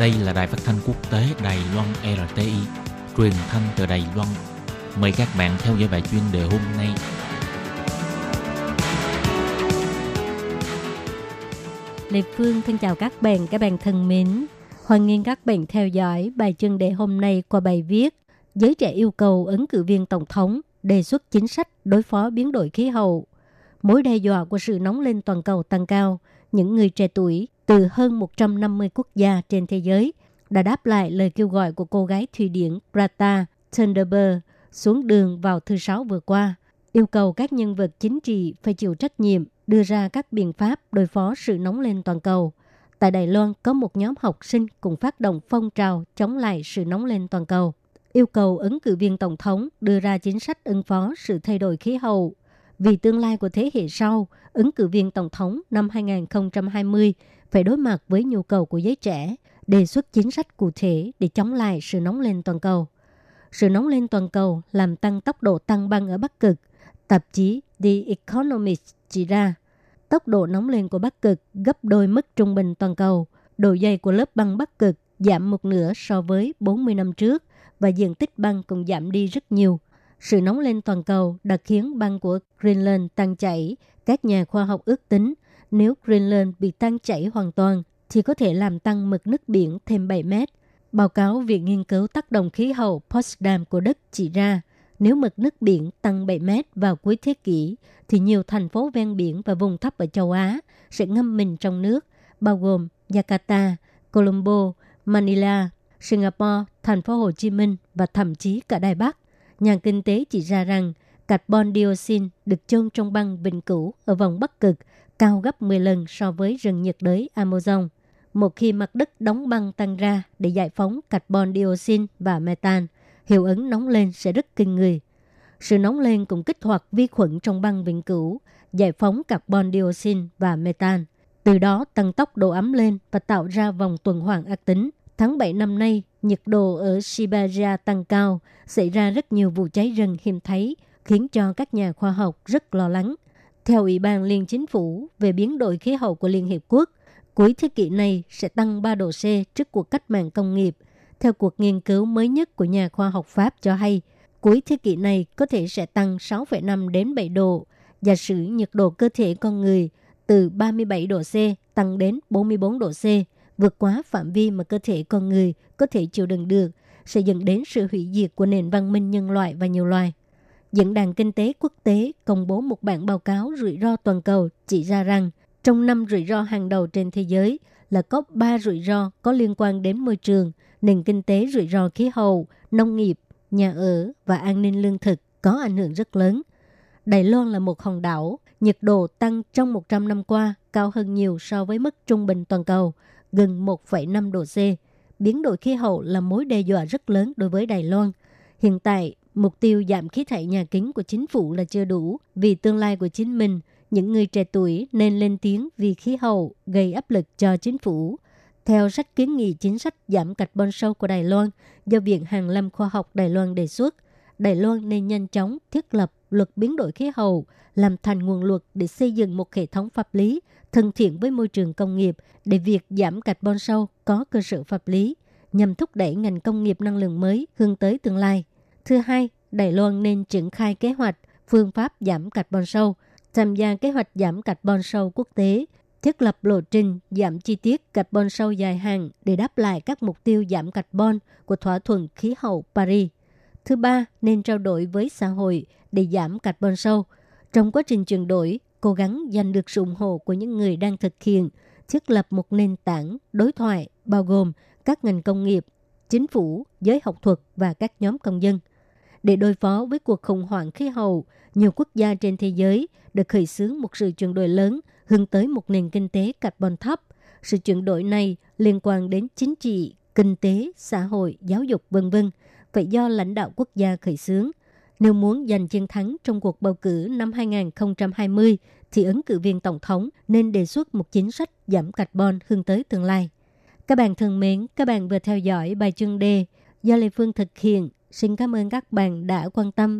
Đây là đài phát thanh quốc tế Đài Loan RTI, truyền thanh từ Đài Loan. Mời các bạn theo dõi bài chuyên đề hôm nay. Lê Phương thân chào các bạn, các bạn thân mến. Hoan nghênh các bạn theo dõi bài chuyên đề hôm nay qua bài viết Giới trẻ yêu cầu ứng cử viên Tổng thống đề xuất chính sách đối phó biến đổi khí hậu. Mối đe dọa của sự nóng lên toàn cầu tăng cao, những người trẻ tuổi từ hơn 150 quốc gia trên thế giới đã đáp lại lời kêu gọi của cô gái Thụy Điển Greta Thunberg xuống đường vào thứ Sáu vừa qua, yêu cầu các nhân vật chính trị phải chịu trách nhiệm đưa ra các biện pháp đối phó sự nóng lên toàn cầu. Tại Đài Loan có một nhóm học sinh cùng phát động phong trào chống lại sự nóng lên toàn cầu, yêu cầu ứng cử viên tổng thống đưa ra chính sách ứng phó sự thay đổi khí hậu. Vì tương lai của thế hệ sau, ứng cử viên tổng thống năm 2020 phải đối mặt với nhu cầu của giới trẻ, đề xuất chính sách cụ thể để chống lại sự nóng lên toàn cầu. Sự nóng lên toàn cầu làm tăng tốc độ tăng băng ở Bắc Cực. Tạp chí The Economist chỉ ra, tốc độ nóng lên của Bắc Cực gấp đôi mức trung bình toàn cầu. Độ dày của lớp băng Bắc Cực giảm một nửa so với 40 năm trước và diện tích băng cũng giảm đi rất nhiều. Sự nóng lên toàn cầu đã khiến băng của Greenland tăng chảy. Các nhà khoa học ước tính nếu Greenland bị tan chảy hoàn toàn thì có thể làm tăng mực nước biển thêm 7 mét. Báo cáo Viện Nghiên cứu tác động khí hậu Potsdam của Đức chỉ ra, nếu mực nước biển tăng 7 mét vào cuối thế kỷ, thì nhiều thành phố ven biển và vùng thấp ở châu Á sẽ ngâm mình trong nước, bao gồm Jakarta, Colombo, Manila, Singapore, thành phố Hồ Chí Minh và thậm chí cả Đài Bắc. Nhà kinh tế chỉ ra rằng carbon dioxide được chôn trong băng vĩnh cửu ở vòng Bắc Cực cao gấp 10 lần so với rừng nhiệt đới Amazon. Một khi mặt đất đóng băng tăng ra để giải phóng carbon dioxide và metan, hiệu ứng nóng lên sẽ rất kinh người. Sự nóng lên cũng kích hoạt vi khuẩn trong băng vĩnh cửu, giải phóng carbon dioxide và metan. Từ đó tăng tốc độ ấm lên và tạo ra vòng tuần hoàn ác tính. Tháng 7 năm nay, nhiệt độ ở Siberia tăng cao, xảy ra rất nhiều vụ cháy rừng hiếm thấy, khiến cho các nhà khoa học rất lo lắng. Theo Ủy ban Liên Chính phủ về biến đổi khí hậu của Liên Hiệp Quốc, cuối thế kỷ này sẽ tăng 3 độ C trước cuộc cách mạng công nghiệp. Theo cuộc nghiên cứu mới nhất của nhà khoa học Pháp cho hay, cuối thế kỷ này có thể sẽ tăng 6,5 đến 7 độ. Giả sử nhiệt độ cơ thể con người từ 37 độ C tăng đến 44 độ C, vượt quá phạm vi mà cơ thể con người có thể chịu đựng được, sẽ dẫn đến sự hủy diệt của nền văn minh nhân loại và nhiều loài. Diễn đàn Kinh tế Quốc tế công bố một bản báo cáo rủi ro toàn cầu chỉ ra rằng trong năm rủi ro hàng đầu trên thế giới là có 3 rủi ro có liên quan đến môi trường, nền kinh tế rủi ro khí hậu, nông nghiệp, nhà ở và an ninh lương thực có ảnh hưởng rất lớn. Đài Loan là một hòn đảo, nhiệt độ tăng trong 100 năm qua cao hơn nhiều so với mức trung bình toàn cầu, gần 1,5 độ C. Biến đổi khí hậu là mối đe dọa rất lớn đối với Đài Loan. Hiện tại, Mục tiêu giảm khí thải nhà kính của chính phủ là chưa đủ vì tương lai của chính mình. Những người trẻ tuổi nên lên tiếng vì khí hậu gây áp lực cho chính phủ. Theo sách kiến nghị chính sách giảm carbon sâu của Đài Loan do Viện Hàn lâm Khoa học Đài Loan đề xuất, Đài Loan nên nhanh chóng thiết lập luật biến đổi khí hậu, làm thành nguồn luật để xây dựng một hệ thống pháp lý thân thiện với môi trường công nghiệp để việc giảm carbon sâu có cơ sở pháp lý nhằm thúc đẩy ngành công nghiệp năng lượng mới hướng tới tương lai. Thứ hai, Đài Loan nên triển khai kế hoạch phương pháp giảm carbon sâu, tham gia kế hoạch giảm carbon sâu quốc tế, thiết lập lộ trình giảm chi tiết carbon sâu dài hạn để đáp lại các mục tiêu giảm carbon của thỏa thuận khí hậu Paris. Thứ ba, nên trao đổi với xã hội để giảm carbon sâu. Trong quá trình chuyển đổi, cố gắng giành được sự ủng hộ của những người đang thực hiện, thiết lập một nền tảng đối thoại bao gồm các ngành công nghiệp, chính phủ, giới học thuật và các nhóm công dân – để đối phó với cuộc khủng hoảng khí hậu, nhiều quốc gia trên thế giới đã khởi xướng một sự chuyển đổi lớn hướng tới một nền kinh tế carbon thấp. Sự chuyển đổi này liên quan đến chính trị, kinh tế, xã hội, giáo dục vân vân phải do lãnh đạo quốc gia khởi xướng. Nếu muốn giành chiến thắng trong cuộc bầu cử năm 2020 thì ứng cử viên tổng thống nên đề xuất một chính sách giảm carbon hướng tới tương lai. Các bạn thân mến, các bạn vừa theo dõi bài chương đề do Lê Phương thực hiện Xin cảm ơn các bạn đã quan tâm.